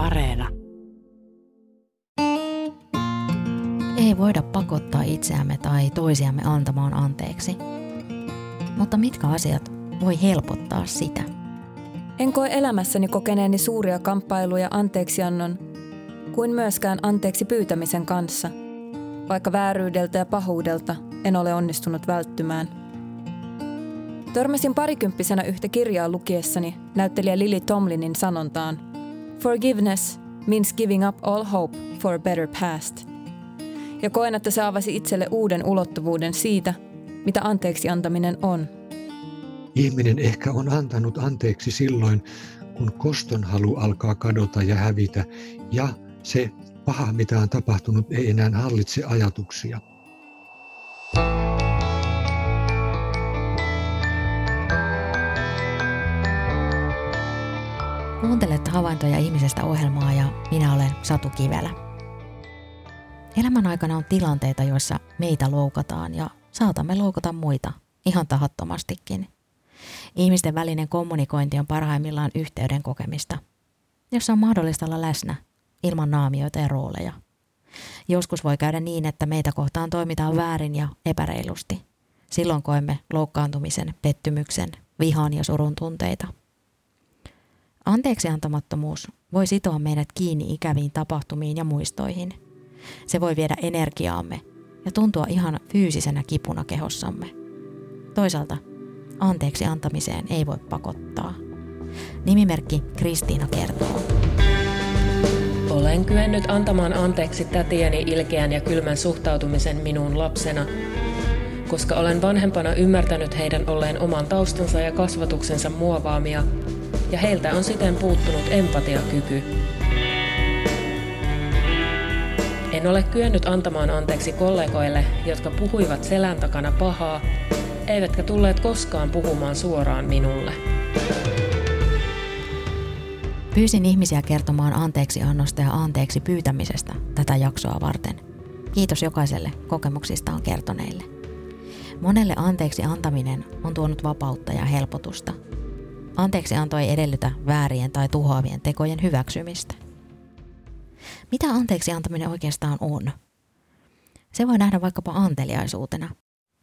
Areena. Ei voida pakottaa itseämme tai toisiamme antamaan anteeksi. Mutta mitkä asiat voi helpottaa sitä? En koe elämässäni kokeneeni suuria kamppailuja anteeksiannon kuin myöskään anteeksi pyytämisen kanssa, vaikka vääryydeltä ja pahuudelta en ole onnistunut välttymään. Törmäsin parikymppisenä yhtä kirjaa lukiessani näyttelijä Lily Tomlinin sanontaan Forgiveness means giving up all hope for a better past. Ja koen, että se avasi itselle uuden ulottuvuuden siitä, mitä anteeksi antaminen on. Ihminen ehkä on antanut anteeksi silloin, kun kostonhalu alkaa kadota ja hävitä ja se paha, mitä on tapahtunut, ei enää hallitse ajatuksia. Kuuntelet havaintoja ihmisestä ohjelmaa ja minä olen Satu Kivelä. Elämän aikana on tilanteita, joissa meitä loukataan ja saatamme loukata muita ihan tahattomastikin. Ihmisten välinen kommunikointi on parhaimmillaan yhteyden kokemista, jossa on mahdollista olla läsnä ilman naamioita ja rooleja. Joskus voi käydä niin, että meitä kohtaan toimitaan väärin ja epäreilusti. Silloin koemme loukkaantumisen, pettymyksen, vihan ja surun tunteita. Anteeksiantamattomuus voi sitoa meidät kiinni ikäviin tapahtumiin ja muistoihin. Se voi viedä energiaamme ja tuntua ihan fyysisenä kipuna kehossamme. Toisaalta anteeksi antamiseen ei voi pakottaa. Nimimerkki Kristiina kertoo. Olen kyennyt antamaan anteeksi tätieni ilkeän ja kylmän suhtautumisen minuun lapsena, koska olen vanhempana ymmärtänyt heidän olleen oman taustansa ja kasvatuksensa muovaamia, ja heiltä on siten puuttunut empatiakyky. En ole kyennyt antamaan anteeksi kollegoille, jotka puhuivat selän takana pahaa, eivätkä tulleet koskaan puhumaan suoraan minulle. Pyysin ihmisiä kertomaan anteeksi annosta ja anteeksi pyytämisestä tätä jaksoa varten. Kiitos jokaiselle kokemuksistaan kertoneille. Monelle anteeksi antaminen on tuonut vapautta ja helpotusta. Anteeksi anto ei edellytä väärien tai tuhoavien tekojen hyväksymistä. Mitä anteeksi antaminen oikeastaan on? Se voi nähdä vaikkapa anteliaisuutena.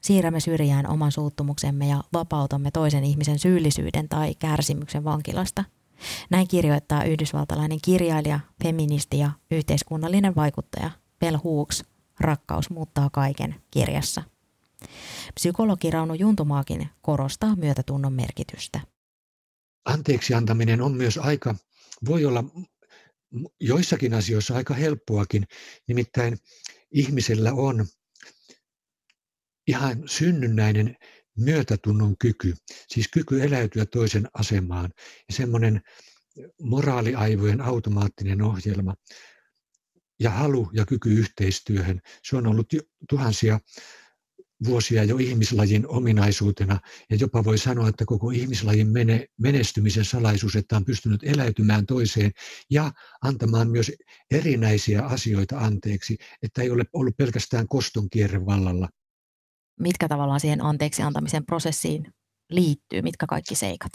Siirrämme syrjään oman suuttumuksemme ja vapautamme toisen ihmisen syyllisyyden tai kärsimyksen vankilasta – näin kirjoittaa yhdysvaltalainen kirjailija, feministi ja yhteiskunnallinen vaikuttaja Bell Hooks Rakkaus muuttaa kaiken kirjassa. Psykologi Rauno Juntumaakin korostaa myötätunnon merkitystä. Anteeksi antaminen on myös aika, voi olla joissakin asioissa aika helppoakin. Nimittäin ihmisellä on ihan synnynnäinen myötätunnon kyky, siis kyky eläytyä toisen asemaan ja semmoinen moraaliaivojen automaattinen ohjelma ja halu ja kyky yhteistyöhön. Se on ollut tuhansia vuosia jo ihmislajin ominaisuutena. Ja jopa voi sanoa, että koko ihmislajin menestymisen salaisuus, että on pystynyt eläytymään toiseen ja antamaan myös erinäisiä asioita anteeksi, että ei ole ollut pelkästään koston kierre vallalla. Mitkä tavallaan siihen anteeksi antamisen prosessiin liittyy, mitkä kaikki seikat?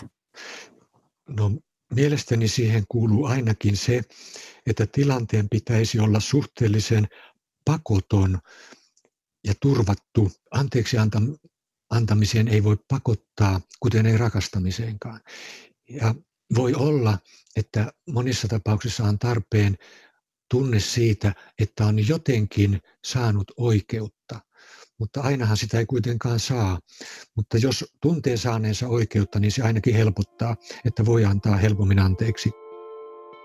No mielestäni siihen kuuluu ainakin se, että tilanteen pitäisi olla suhteellisen pakoton ja turvattu. Anteeksi antamiseen ei voi pakottaa, kuten ei rakastamiseenkaan. Ja voi olla, että monissa tapauksissa on tarpeen tunne siitä, että on jotenkin saanut oikeutta mutta ainahan sitä ei kuitenkaan saa. Mutta jos tuntee saaneensa oikeutta, niin se ainakin helpottaa, että voi antaa helpommin anteeksi.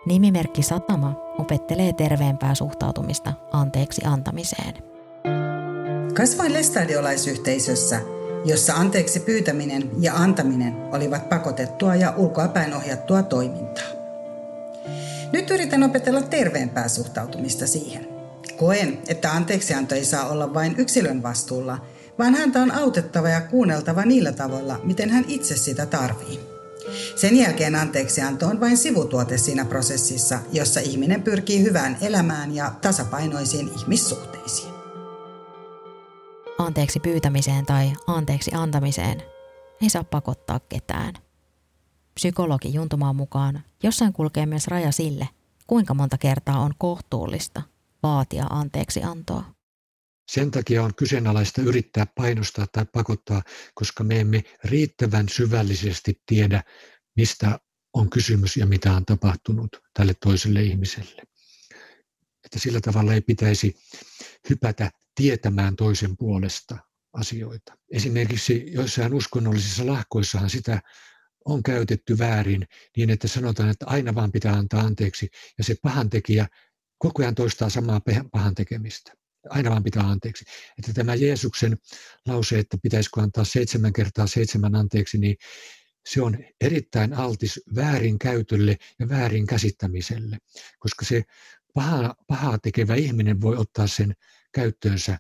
Nimimerkki Satama opettelee terveempää suhtautumista anteeksi antamiseen. Kasvoin lestadiolaisyhteisössä, jossa anteeksi pyytäminen ja antaminen olivat pakotettua ja ulkoapäin ohjattua toimintaa. Nyt yritän opetella terveempää suhtautumista siihen – Koen, että anteeksianto ei saa olla vain yksilön vastuulla, vaan häntä on autettava ja kuunneltava niillä tavoilla, miten hän itse sitä tarvii. Sen jälkeen anteeksianto on vain sivutuote siinä prosessissa, jossa ihminen pyrkii hyvään elämään ja tasapainoisiin ihmissuhteisiin. Anteeksi pyytämiseen tai anteeksi antamiseen ei saa pakottaa ketään. Psykologi Juntumaan mukaan jossain kulkee myös raja sille, Kuinka monta kertaa on kohtuullista vaatia anteeksi antoa? Sen takia on kyseenalaista yrittää painostaa tai pakottaa, koska me emme riittävän syvällisesti tiedä, mistä on kysymys ja mitä on tapahtunut tälle toiselle ihmiselle. Että sillä tavalla ei pitäisi hypätä tietämään toisen puolesta asioita. Esimerkiksi joissain uskonnollisissa lahkoissahan sitä on käytetty väärin niin, että sanotaan, että aina vaan pitää antaa anteeksi ja se pahantekijä koko ajan toistaa samaa pahan tekemistä. Aina vaan pitää anteeksi. Että tämä Jeesuksen lause, että pitäisikö antaa seitsemän kertaa seitsemän anteeksi, niin se on erittäin altis väärinkäytölle ja väärin käsittämiselle, koska se paha, pahaa tekevä ihminen voi ottaa sen käyttöönsä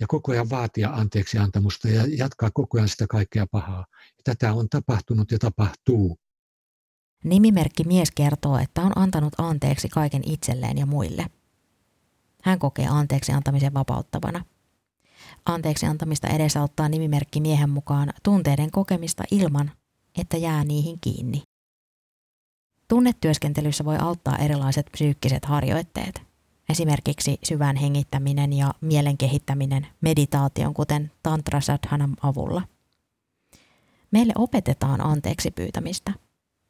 ja koko ajan vaatia anteeksi antamusta ja jatkaa koko ajan sitä kaikkea pahaa. Tätä on tapahtunut ja tapahtuu. Nimimerkki mies kertoo, että on antanut anteeksi kaiken itselleen ja muille. Hän kokee anteeksi antamisen vapauttavana. Anteeksi antamista edesauttaa nimimerkki miehen mukaan tunteiden kokemista ilman, että jää niihin kiinni. Tunnetyöskentelyssä voi auttaa erilaiset psyykkiset harjoitteet – esimerkiksi syvän hengittäminen ja mielen kehittäminen meditaation, kuten Tantra Sadhanam avulla. Meille opetetaan anteeksi pyytämistä.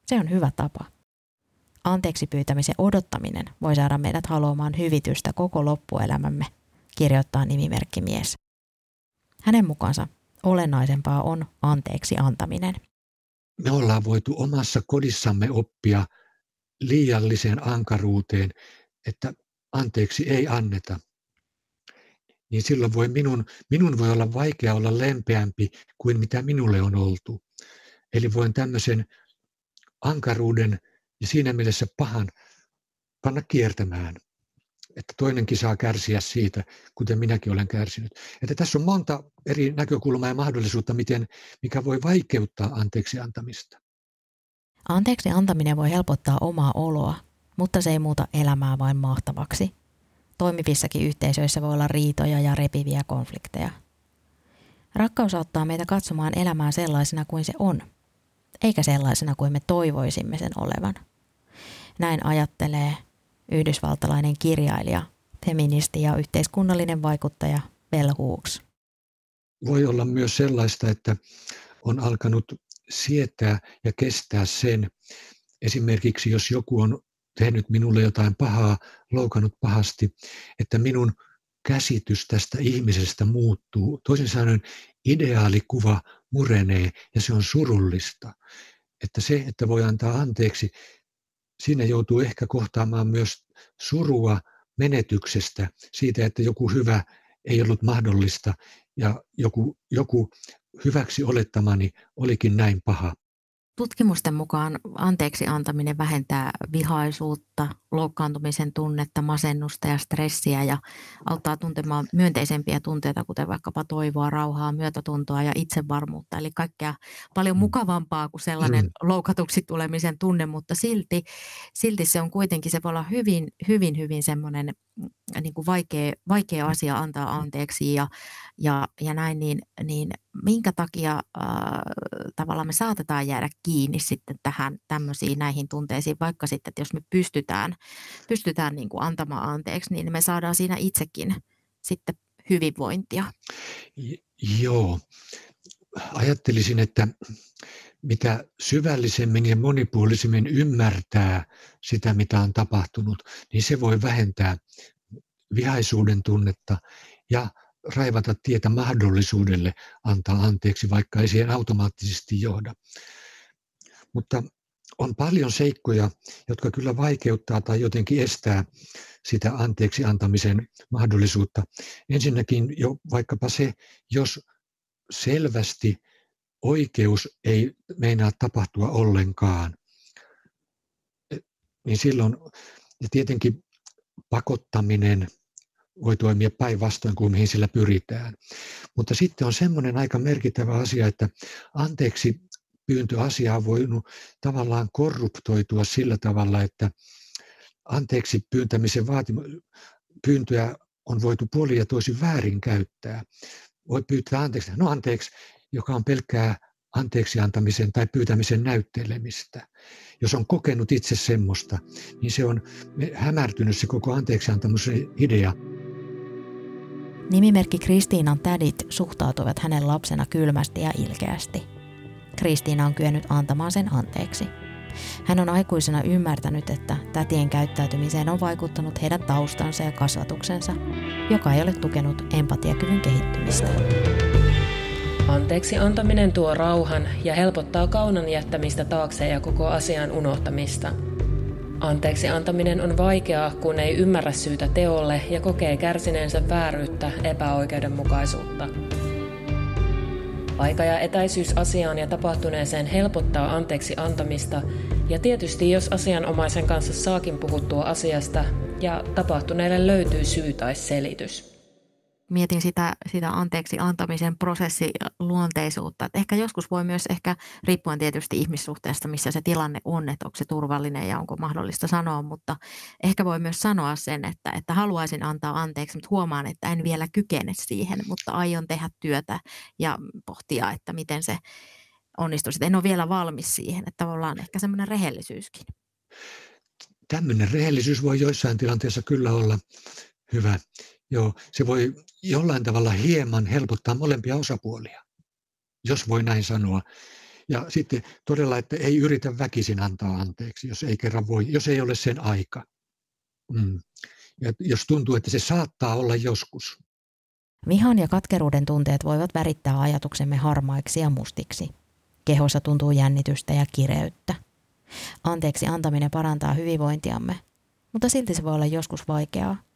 Se on hyvä tapa. Anteeksi pyytämisen odottaminen voi saada meidät haluamaan hyvitystä koko loppuelämämme, kirjoittaa nimimerkki mies. Hänen mukaansa olennaisempaa on anteeksi antaminen. Me ollaan voitu omassa kodissamme oppia liialliseen ankaruuteen, että anteeksi ei anneta, niin silloin voi minun, minun voi olla vaikea olla lempeämpi kuin mitä minulle on oltu. Eli voin tämmöisen ankaruuden ja siinä mielessä pahan panna kiertämään. Että toinenkin saa kärsiä siitä, kuten minäkin olen kärsinyt. Että tässä on monta eri näkökulmaa ja mahdollisuutta, miten, mikä voi vaikeuttaa anteeksi antamista. Anteeksi antaminen voi helpottaa omaa oloa mutta se ei muuta elämää vain mahtavaksi. Toimivissakin yhteisöissä voi olla riitoja ja repiviä konflikteja. Rakkaus auttaa meitä katsomaan elämää sellaisena kuin se on, eikä sellaisena kuin me toivoisimme sen olevan. Näin ajattelee yhdysvaltalainen kirjailija, feministi ja yhteiskunnallinen vaikuttaja Bell Hooks. Voi olla myös sellaista, että on alkanut sietää ja kestää sen, esimerkiksi jos joku on tehnyt minulle jotain pahaa, loukannut pahasti, että minun käsitys tästä ihmisestä muuttuu. Toisin sanoen ideaalikuva murenee ja se on surullista. Että se, että voi antaa anteeksi, siinä joutuu ehkä kohtaamaan myös surua menetyksestä, siitä, että joku hyvä ei ollut mahdollista ja joku, joku hyväksi olettamani olikin näin paha. Tutkimusten mukaan anteeksi antaminen vähentää vihaisuutta, loukkaantumisen tunnetta, masennusta ja stressiä ja auttaa tuntemaan myönteisempiä tunteita, kuten vaikkapa toivoa, rauhaa, myötätuntoa ja itsevarmuutta. Eli kaikkea paljon mm. mukavampaa kuin sellainen mm. loukatuksi tulemisen tunne, mutta silti, silti se on kuitenkin, se voi olla hyvin, hyvin, hyvin semmoinen niin kuin vaikea, vaikea asia antaa anteeksi ja, ja, ja näin, niin, niin minkä takia äh, tavallaan me saatetaan jäädä kiinni sitten tähän tämmöisiin näihin tunteisiin, vaikka sitten, että jos me pystytään, pystytään niin kuin antamaan anteeksi, niin me saadaan siinä itsekin sitten hyvinvointia. Joo, ajattelisin, että mitä syvällisemmin ja monipuolisemmin ymmärtää sitä, mitä on tapahtunut, niin se voi vähentää vihaisuuden tunnetta ja raivata tietä mahdollisuudelle antaa anteeksi, vaikka ei siihen automaattisesti johda. Mutta on paljon seikkoja, jotka kyllä vaikeuttaa tai jotenkin estää sitä anteeksi antamisen mahdollisuutta. Ensinnäkin jo vaikkapa se, jos selvästi oikeus ei meinaa tapahtua ollenkaan, niin silloin ja tietenkin pakottaminen voi toimia päinvastoin kuin mihin sillä pyritään. Mutta sitten on semmoinen aika merkittävä asia, että anteeksi pyyntöasia on voinut tavallaan korruptoitua sillä tavalla, että anteeksi pyyntämisen vaatimu- pyyntöä on voitu puoli ja toisin väärin käyttää. Voi pyytää anteeksi, no anteeksi, joka on pelkkää anteeksi antamisen tai pyytämisen näyttelemistä. Jos on kokenut itse semmoista, niin se on hämärtynyt se koko anteeksi antamisen idea. Nimimerkki Kristiinan tädit suhtautuivat hänen lapsena kylmästi ja ilkeästi. Kristiina on kyennyt antamaan sen anteeksi. Hän on aikuisena ymmärtänyt, että tätien käyttäytymiseen on vaikuttanut heidän taustansa ja kasvatuksensa, joka ei ole tukenut empatiakyvyn kehittymistä. Anteeksi antaminen tuo rauhan ja helpottaa kaunan jättämistä taakse ja koko asian unohtamista. Anteeksi antaminen on vaikeaa, kun ei ymmärrä syytä teolle ja kokee kärsineensä vääryyttä, epäoikeudenmukaisuutta. Aika ja etäisyys asiaan ja tapahtuneeseen helpottaa anteeksi antamista, ja tietysti jos asianomaisen kanssa saakin puhuttua asiasta ja tapahtuneelle löytyy syy tai selitys mietin sitä, sitä anteeksi antamisen prosessiluonteisuutta. Että ehkä joskus voi myös ehkä, riippuen tietysti ihmissuhteesta, missä se tilanne on, että onko se turvallinen ja onko mahdollista sanoa, mutta ehkä voi myös sanoa sen, että, että haluaisin antaa anteeksi, mutta huomaan, että en vielä kykene siihen, mutta aion tehdä työtä ja pohtia, että miten se onnistuu. En ole vielä valmis siihen, että tavallaan ehkä semmoinen rehellisyyskin. Tämmöinen rehellisyys voi joissain tilanteissa kyllä olla hyvä. Joo, se voi jollain tavalla hieman helpottaa molempia osapuolia, jos voi näin sanoa. Ja sitten todella, että ei yritä väkisin antaa anteeksi, jos ei kerran voi, jos ei ole sen aika. Mm. Ja jos tuntuu, että se saattaa olla joskus. Vihan ja katkeruuden tunteet voivat värittää ajatuksemme harmaiksi ja mustiksi. Kehossa tuntuu jännitystä ja kireyttä. Anteeksi antaminen parantaa hyvinvointiamme, mutta silti se voi olla joskus vaikeaa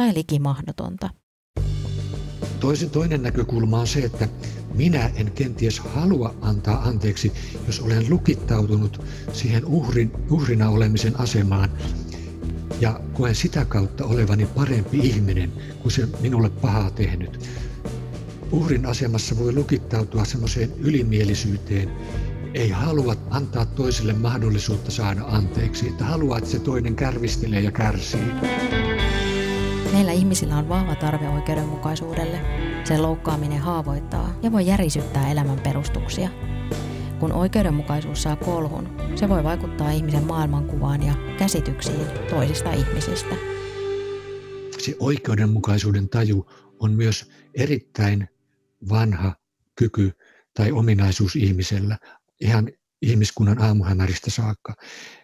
tai likimahdotonta. Toisen, toinen näkökulma on se, että minä en kenties halua antaa anteeksi, jos olen lukittautunut siihen uhrin, uhrina olemisen asemaan ja koen sitä kautta olevani parempi ihminen kuin se minulle pahaa tehnyt. Uhrin asemassa voi lukittautua semmoiseen ylimielisyyteen, ei halua antaa toiselle mahdollisuutta saada anteeksi, että haluaa, että se toinen kärvistelee ja kärsii. Meillä ihmisillä on vahva tarve oikeudenmukaisuudelle. Sen loukkaaminen haavoittaa ja voi järisyttää elämän perustuksia. Kun oikeudenmukaisuus saa kolhun, se voi vaikuttaa ihmisen maailmankuvaan ja käsityksiin toisista ihmisistä. Se oikeudenmukaisuuden taju on myös erittäin vanha kyky tai ominaisuus ihmisellä, ihan ihmiskunnan aamuhämäristä saakka.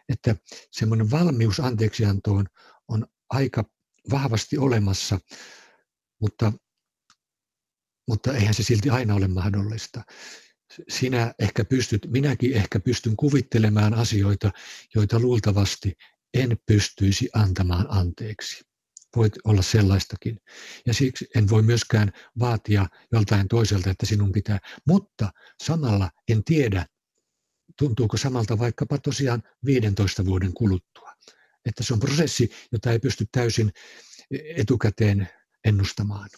Että semmoinen valmius anteeksiantoon on aika vahvasti olemassa, mutta, mutta eihän se silti aina ole mahdollista. Sinä ehkä pystyt, minäkin ehkä pystyn kuvittelemaan asioita, joita luultavasti en pystyisi antamaan anteeksi. Voit olla sellaistakin. Ja siksi en voi myöskään vaatia joltain toiselta, että sinun pitää. Mutta samalla en tiedä, tuntuuko samalta vaikkapa tosiaan 15 vuoden kuluttua että se on prosessi, jota ei pysty täysin etukäteen ennustamaan.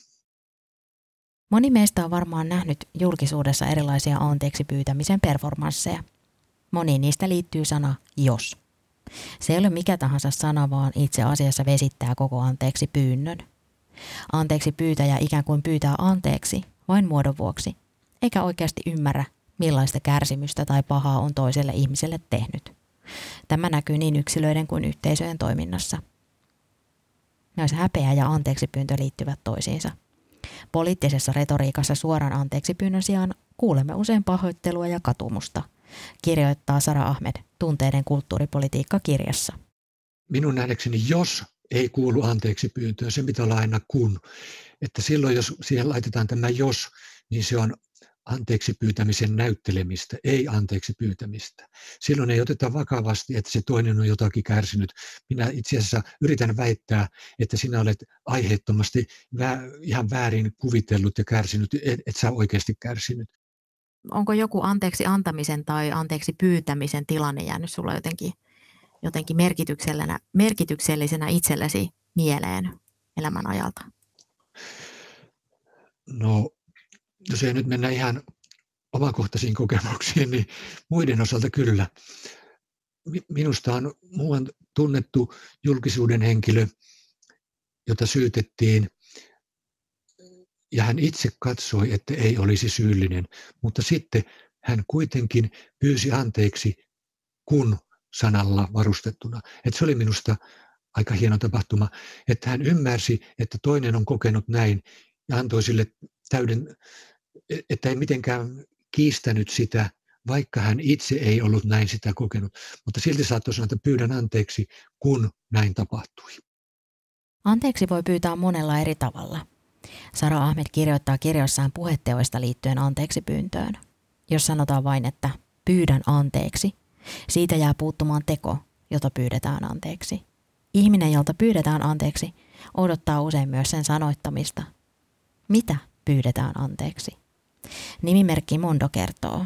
Moni meistä on varmaan nähnyt julkisuudessa erilaisia anteeksi pyytämisen performansseja. Moni niistä liittyy sana jos. Se ei ole mikä tahansa sana, vaan itse asiassa vesittää koko anteeksi pyynnön. Anteeksi pyytäjä ikään kuin pyytää anteeksi vain muodon vuoksi, eikä oikeasti ymmärrä, millaista kärsimystä tai pahaa on toiselle ihmiselle tehnyt. Tämä näkyy niin yksilöiden kuin yhteisöjen toiminnassa. Myös häpeä ja anteeksipyyntö liittyvät toisiinsa. Poliittisessa retoriikassa suoran anteeksipyynnön sijaan kuulemme usein pahoittelua ja katumusta, kirjoittaa Sara Ahmed Tunteiden kulttuuripolitiikka-kirjassa. Minun nähdäkseni, jos ei kuulu anteeksi pyyntöön, se pitää olla aina kun. Että silloin, jos siihen laitetaan tämä jos, niin se on anteeksi pyytämisen näyttelemistä, ei anteeksi pyytämistä. Silloin ei oteta vakavasti, että se toinen on jotakin kärsinyt. Minä itse asiassa yritän väittää, että sinä olet aiheettomasti vä- ihan väärin kuvitellut ja kärsinyt, et, et sä oikeasti kärsinyt. Onko joku anteeksi antamisen tai anteeksi pyytämisen tilanne jäänyt sulla jotenkin, jotenkin merkityksellisenä, merkityksellisenä itsellesi mieleen elämän ajalta? No jos ei nyt mennä ihan omakohtaisiin kokemuksiin, niin muiden osalta kyllä. Minusta on muuan tunnettu julkisuuden henkilö, jota syytettiin, ja hän itse katsoi, että ei olisi syyllinen, mutta sitten hän kuitenkin pyysi anteeksi kun sanalla varustettuna. Et se oli minusta aika hieno tapahtuma, että hän ymmärsi, että toinen on kokenut näin ja antoi sille täyden, että ei mitenkään kiistänyt sitä, vaikka hän itse ei ollut näin sitä kokenut. Mutta silti saattoi sanoa, että pyydän anteeksi, kun näin tapahtui. Anteeksi voi pyytää monella eri tavalla. Sara Ahmed kirjoittaa kirjassaan puheteoista liittyen anteeksi pyyntöön. Jos sanotaan vain, että pyydän anteeksi, siitä jää puuttumaan teko, jota pyydetään anteeksi. Ihminen, jolta pyydetään anteeksi, odottaa usein myös sen sanoittamista. Mitä pyydetään anteeksi? Nimimerkki Mondo kertoo.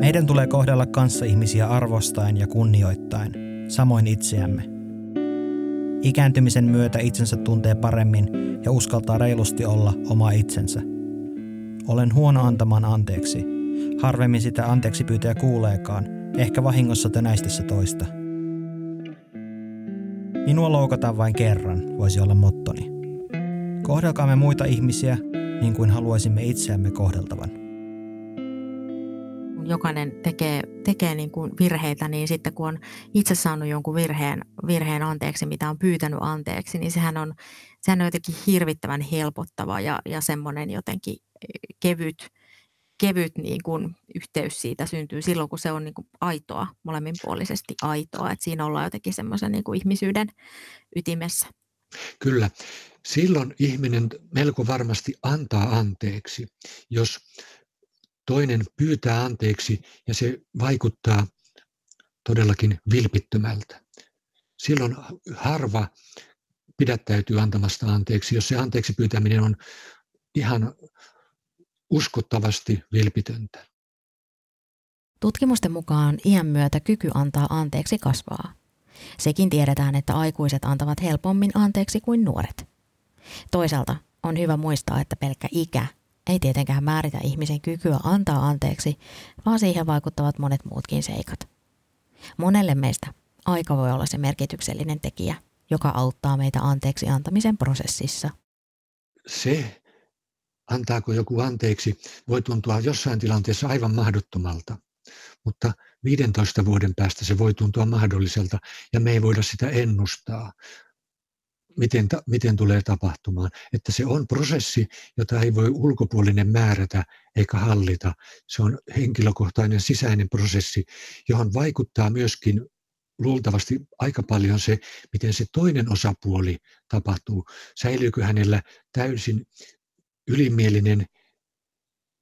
Meidän tulee kohdella kanssa ihmisiä arvostaen ja kunnioittain, samoin itseämme. Ikääntymisen myötä itsensä tuntee paremmin ja uskaltaa reilusti olla oma itsensä. Olen huono antamaan anteeksi. Harvemmin sitä anteeksi pyytäjä kuuleekaan, ehkä vahingossa tönäistessä toista. Minua loukataan vain kerran, voisi olla mottoni. Kohdelkaamme muita ihmisiä niin kuin haluaisimme itseämme kohdeltavan. Kun jokainen tekee, tekee niin kuin virheitä, niin sitten kun on itse saanut jonkun virheen, virheen anteeksi, mitä on pyytänyt anteeksi, niin sehän on, sehän on jotenkin hirvittävän helpottava ja, ja semmoinen jotenkin kevyt, kevyt niin kuin yhteys siitä syntyy silloin, kun se on niin kuin aitoa, molemminpuolisesti aitoa. Että siinä ollaan jotenkin semmoisen niin kuin ihmisyyden ytimessä. Kyllä. Silloin ihminen melko varmasti antaa anteeksi, jos toinen pyytää anteeksi ja se vaikuttaa todellakin vilpittömältä. Silloin harva pidättäytyy antamasta anteeksi, jos se anteeksi pyytäminen on ihan uskottavasti vilpitöntä. Tutkimusten mukaan iän myötä kyky antaa anteeksi kasvaa. Sekin tiedetään, että aikuiset antavat helpommin anteeksi kuin nuoret. Toisaalta on hyvä muistaa, että pelkkä ikä ei tietenkään määritä ihmisen kykyä antaa anteeksi, vaan siihen vaikuttavat monet muutkin seikat. Monelle meistä aika voi olla se merkityksellinen tekijä, joka auttaa meitä anteeksi antamisen prosessissa. Se, antaako joku anteeksi, voi tuntua jossain tilanteessa aivan mahdottomalta. Mutta 15 vuoden päästä se voi tuntua mahdolliselta ja me ei voida sitä ennustaa, miten, miten tulee tapahtumaan. Että se on prosessi, jota ei voi ulkopuolinen määrätä eikä hallita. Se on henkilökohtainen sisäinen prosessi, johon vaikuttaa myöskin luultavasti aika paljon se, miten se toinen osapuoli tapahtuu. Säilyykö hänellä täysin ylimielinen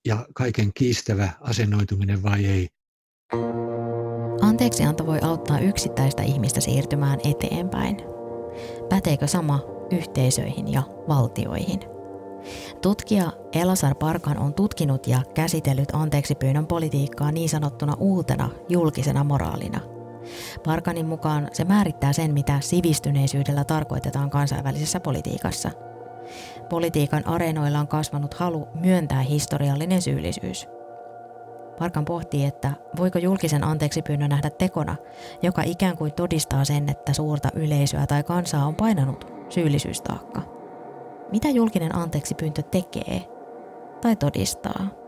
ja kaiken kiistävä asennoituminen vai ei. Anteeksianto voi auttaa yksittäistä ihmistä siirtymään eteenpäin. Päteekö sama yhteisöihin ja valtioihin? Tutkija Elasar Parkan on tutkinut ja käsitellyt anteeksipyynnön politiikkaa niin sanottuna uutena julkisena moraalina. Parkanin mukaan se määrittää sen, mitä sivistyneisyydellä tarkoitetaan kansainvälisessä politiikassa – Politiikan areenoilla on kasvanut halu myöntää historiallinen syyllisyys. Parkan pohtii, että voiko julkisen anteeksi pyynnön nähdä tekona, joka ikään kuin todistaa sen, että suurta yleisöä tai kansaa on painanut syyllisyystaakka. Mitä julkinen anteeksi pyyntö tekee tai todistaa?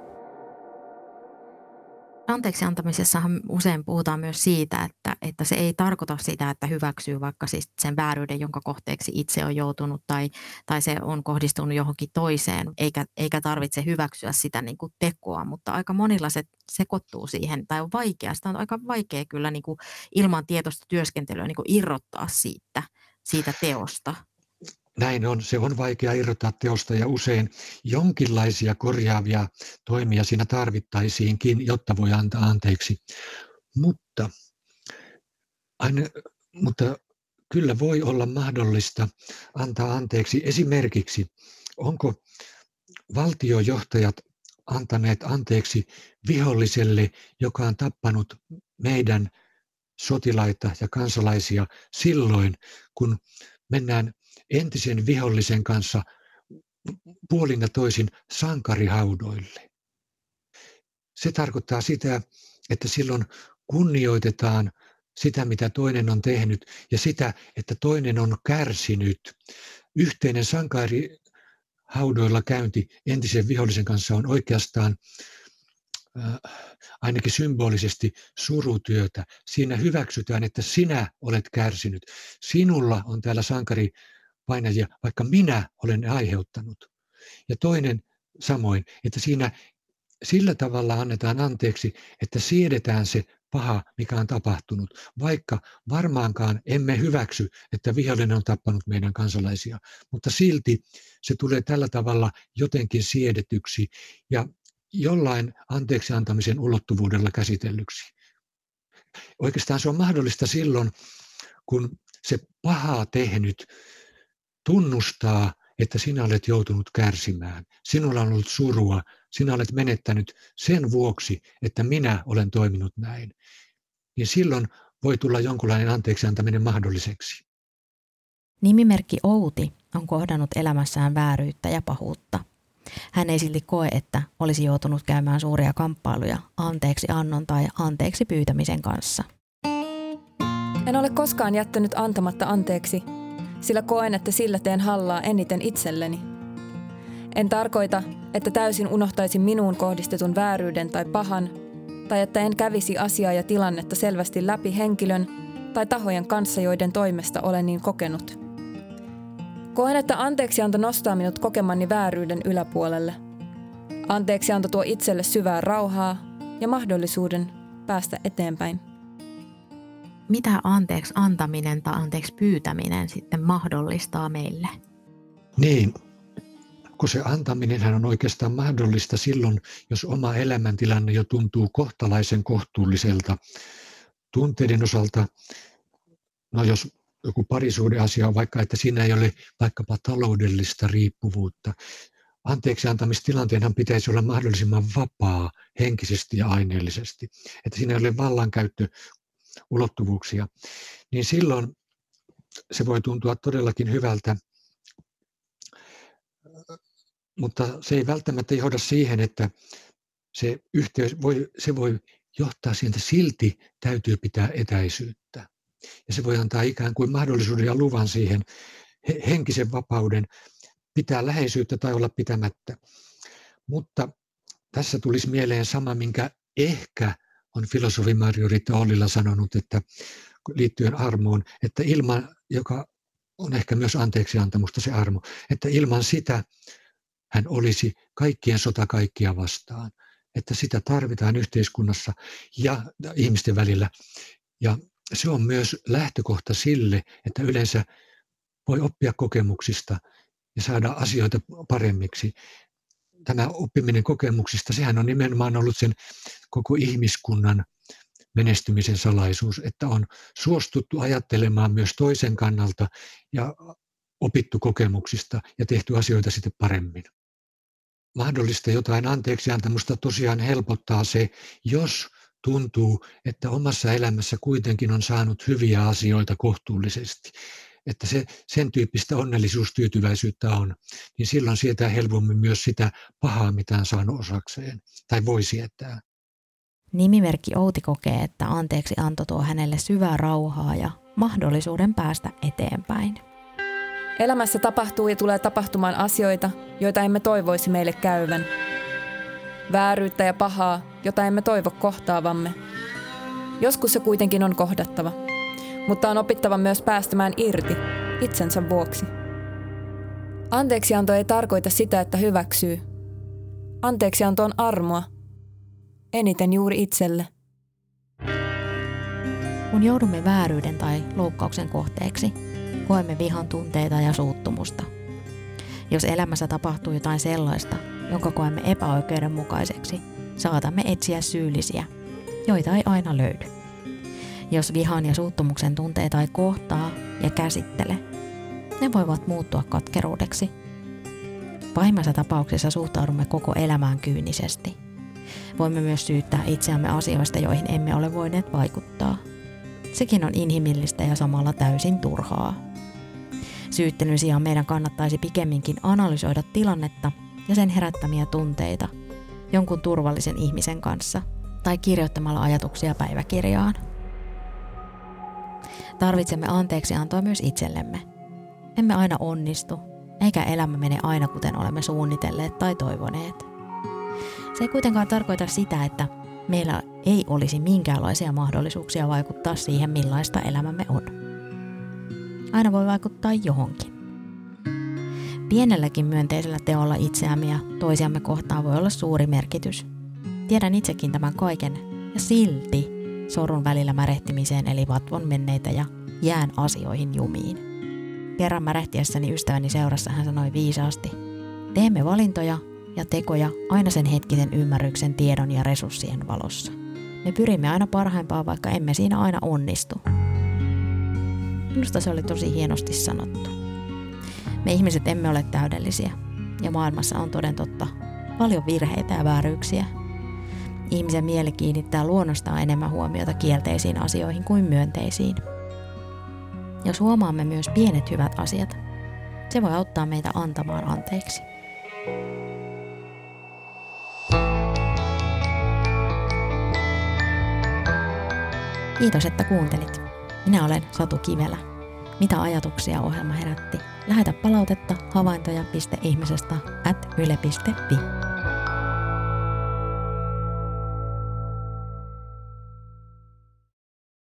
Anteeksi antamisessahan usein puhutaan myös siitä, että, että se ei tarkoita sitä, että hyväksyy vaikka siis sen vääryyden, jonka kohteeksi itse on joutunut tai, tai se on kohdistunut johonkin toiseen, eikä, eikä tarvitse hyväksyä sitä niin kuin tekoa, mutta aika monilla se sekoittuu siihen tai on vaikea. Sitä on aika vaikea kyllä niin kuin ilman tietoista työskentelyä niin kuin irrottaa siitä, siitä teosta. Näin on. Se on vaikea irrottaa teosta ja usein jonkinlaisia korjaavia toimia siinä tarvittaisiinkin, jotta voi antaa anteeksi. Mutta, aina, mutta kyllä voi olla mahdollista antaa anteeksi. Esimerkiksi, onko valtiojohtajat antaneet anteeksi viholliselle, joka on tappanut meidän sotilaita ja kansalaisia silloin, kun mennään entisen vihollisen kanssa puolin ja toisin sankarihaudoille. Se tarkoittaa sitä, että silloin kunnioitetaan sitä, mitä toinen on tehnyt ja sitä, että toinen on kärsinyt. Yhteinen sankarihaudoilla käynti entisen vihollisen kanssa on oikeastaan ainakin symbolisesti surutyötä. Siinä hyväksytään, että sinä olet kärsinyt. Sinulla on täällä sankari painajia, vaikka minä olen ne aiheuttanut. Ja toinen samoin, että siinä sillä tavalla annetaan anteeksi, että siedetään se paha, mikä on tapahtunut, vaikka varmaankaan emme hyväksy, että vihollinen on tappanut meidän kansalaisia, mutta silti se tulee tällä tavalla jotenkin siedetyksi ja jollain anteeksi antamisen ulottuvuudella käsitellyksi. Oikeastaan se on mahdollista silloin, kun se pahaa tehnyt tunnustaa, että sinä olet joutunut kärsimään. Sinulla on ollut surua, sinä olet menettänyt sen vuoksi, että minä olen toiminut näin. Niin silloin voi tulla jonkunlainen anteeksi antaminen mahdolliseksi. Nimimerkki Outi on kohdannut elämässään vääryyttä ja pahuutta. Hän ei silti koe, että olisi joutunut käymään suuria kamppailuja anteeksi annon tai anteeksi pyytämisen kanssa. En ole koskaan jättänyt antamatta anteeksi, sillä koen, että sillä teen hallaa eniten itselleni. En tarkoita, että täysin unohtaisin minuun kohdistetun vääryyden tai pahan, tai että en kävisi asiaa ja tilannetta selvästi läpi henkilön tai tahojen kanssa, joiden toimesta olen niin kokenut. Koen, että anteeksianto nostaa minut kokemani vääryyden yläpuolelle. Anteeksianto tuo itselle syvää rauhaa ja mahdollisuuden päästä eteenpäin mitä anteeksi antaminen tai anteeksi pyytäminen sitten mahdollistaa meille? Niin, kun se antaminen on oikeastaan mahdollista silloin, jos oma elämäntilanne jo tuntuu kohtalaisen kohtuulliselta. Tunteiden osalta, no jos joku parisuuden asia on vaikka, että siinä ei ole vaikkapa taloudellista riippuvuutta. Anteeksi antamistillanteenhan pitäisi olla mahdollisimman vapaa henkisesti ja aineellisesti. Että siinä ei ole vallankäyttö ulottuvuuksia, niin silloin se voi tuntua todellakin hyvältä, mutta se ei välttämättä johda siihen, että se yhteys voi, se voi johtaa siihen, että silti täytyy pitää etäisyyttä. Ja se voi antaa ikään kuin mahdollisuuden ja luvan siihen henkisen vapauden pitää läheisyyttä tai olla pitämättä. Mutta tässä tulisi mieleen sama, minkä ehkä on filosofi Margarita Ollilla sanonut, että liittyen armoon, että ilman, joka on ehkä myös anteeksi antamusta se armo, että ilman sitä hän olisi kaikkien sota kaikkia vastaan. Että sitä tarvitaan yhteiskunnassa ja ihmisten välillä. Ja se on myös lähtökohta sille, että yleensä voi oppia kokemuksista ja saada asioita paremmiksi tämä oppiminen kokemuksista, sehän on nimenomaan ollut sen koko ihmiskunnan menestymisen salaisuus, että on suostuttu ajattelemaan myös toisen kannalta ja opittu kokemuksista ja tehty asioita sitten paremmin. Mahdollista jotain anteeksiantamusta tosiaan helpottaa se, jos tuntuu, että omassa elämässä kuitenkin on saanut hyviä asioita kohtuullisesti että se, sen tyyppistä onnellisuustyytyväisyyttä on, niin silloin sietää helpommin myös sitä pahaa, mitä on saanut osakseen, tai voi sietää. Nimimerkki Outi kokee, että anteeksi anto tuo hänelle syvää rauhaa ja mahdollisuuden päästä eteenpäin. Elämässä tapahtuu ja tulee tapahtumaan asioita, joita emme toivoisi meille käyvän. Vääryyttä ja pahaa, jota emme toivo kohtaavamme. Joskus se kuitenkin on kohdattava – mutta on opittava myös päästämään irti itsensä vuoksi. Anteeksianto ei tarkoita sitä, että hyväksyy. Anteeksianto on armoa. Eniten juuri itselle. Kun joudumme vääryyden tai loukkauksen kohteeksi, koemme vihan tunteita ja suuttumusta. Jos elämässä tapahtuu jotain sellaista, jonka koemme epäoikeudenmukaiseksi, saatamme etsiä syyllisiä, joita ei aina löydy. Jos vihan ja suuttumuksen tunteita ei kohtaa ja käsittele, ne voivat muuttua katkeruudeksi. Pahimmassa tapauksessa suhtaudumme koko elämään kyynisesti. Voimme myös syyttää itseämme asioista, joihin emme ole voineet vaikuttaa. Sekin on inhimillistä ja samalla täysin turhaa. Syyttelyn sijaan meidän kannattaisi pikemminkin analysoida tilannetta ja sen herättämiä tunteita jonkun turvallisen ihmisen kanssa tai kirjoittamalla ajatuksia päiväkirjaan. Tarvitsemme anteeksi antoa myös itsellemme. Emme aina onnistu, eikä elämä mene aina kuten olemme suunnitelleet tai toivoneet. Se ei kuitenkaan tarkoita sitä, että meillä ei olisi minkäänlaisia mahdollisuuksia vaikuttaa siihen, millaista elämämme on. Aina voi vaikuttaa johonkin. Pienelläkin myönteisellä teolla itseämme ja toisiamme kohtaan voi olla suuri merkitys. Tiedän itsekin tämän kaiken ja silti sorun välillä märehtimiseen eli vatvon menneitä ja jään asioihin jumiin. Kerran märehtiessäni ystäväni seurassa hän sanoi viisaasti, teemme valintoja ja tekoja aina sen hetkisen ymmärryksen, tiedon ja resurssien valossa. Me pyrimme aina parhaimpaan, vaikka emme siinä aina onnistu. Minusta se oli tosi hienosti sanottu. Me ihmiset emme ole täydellisiä, ja maailmassa on toden totta paljon virheitä ja vääryyksiä. Ihmisen mieli kiinnittää luonnostaan enemmän huomiota kielteisiin asioihin kuin myönteisiin. Jos huomaamme myös pienet hyvät asiat, se voi auttaa meitä antamaan anteeksi. Kiitos, että kuuntelit. Minä olen Satu Kivelä. Mitä ajatuksia ohjelma herätti? Lähetä palautetta havaintoja.ihmisestä at yle.fi.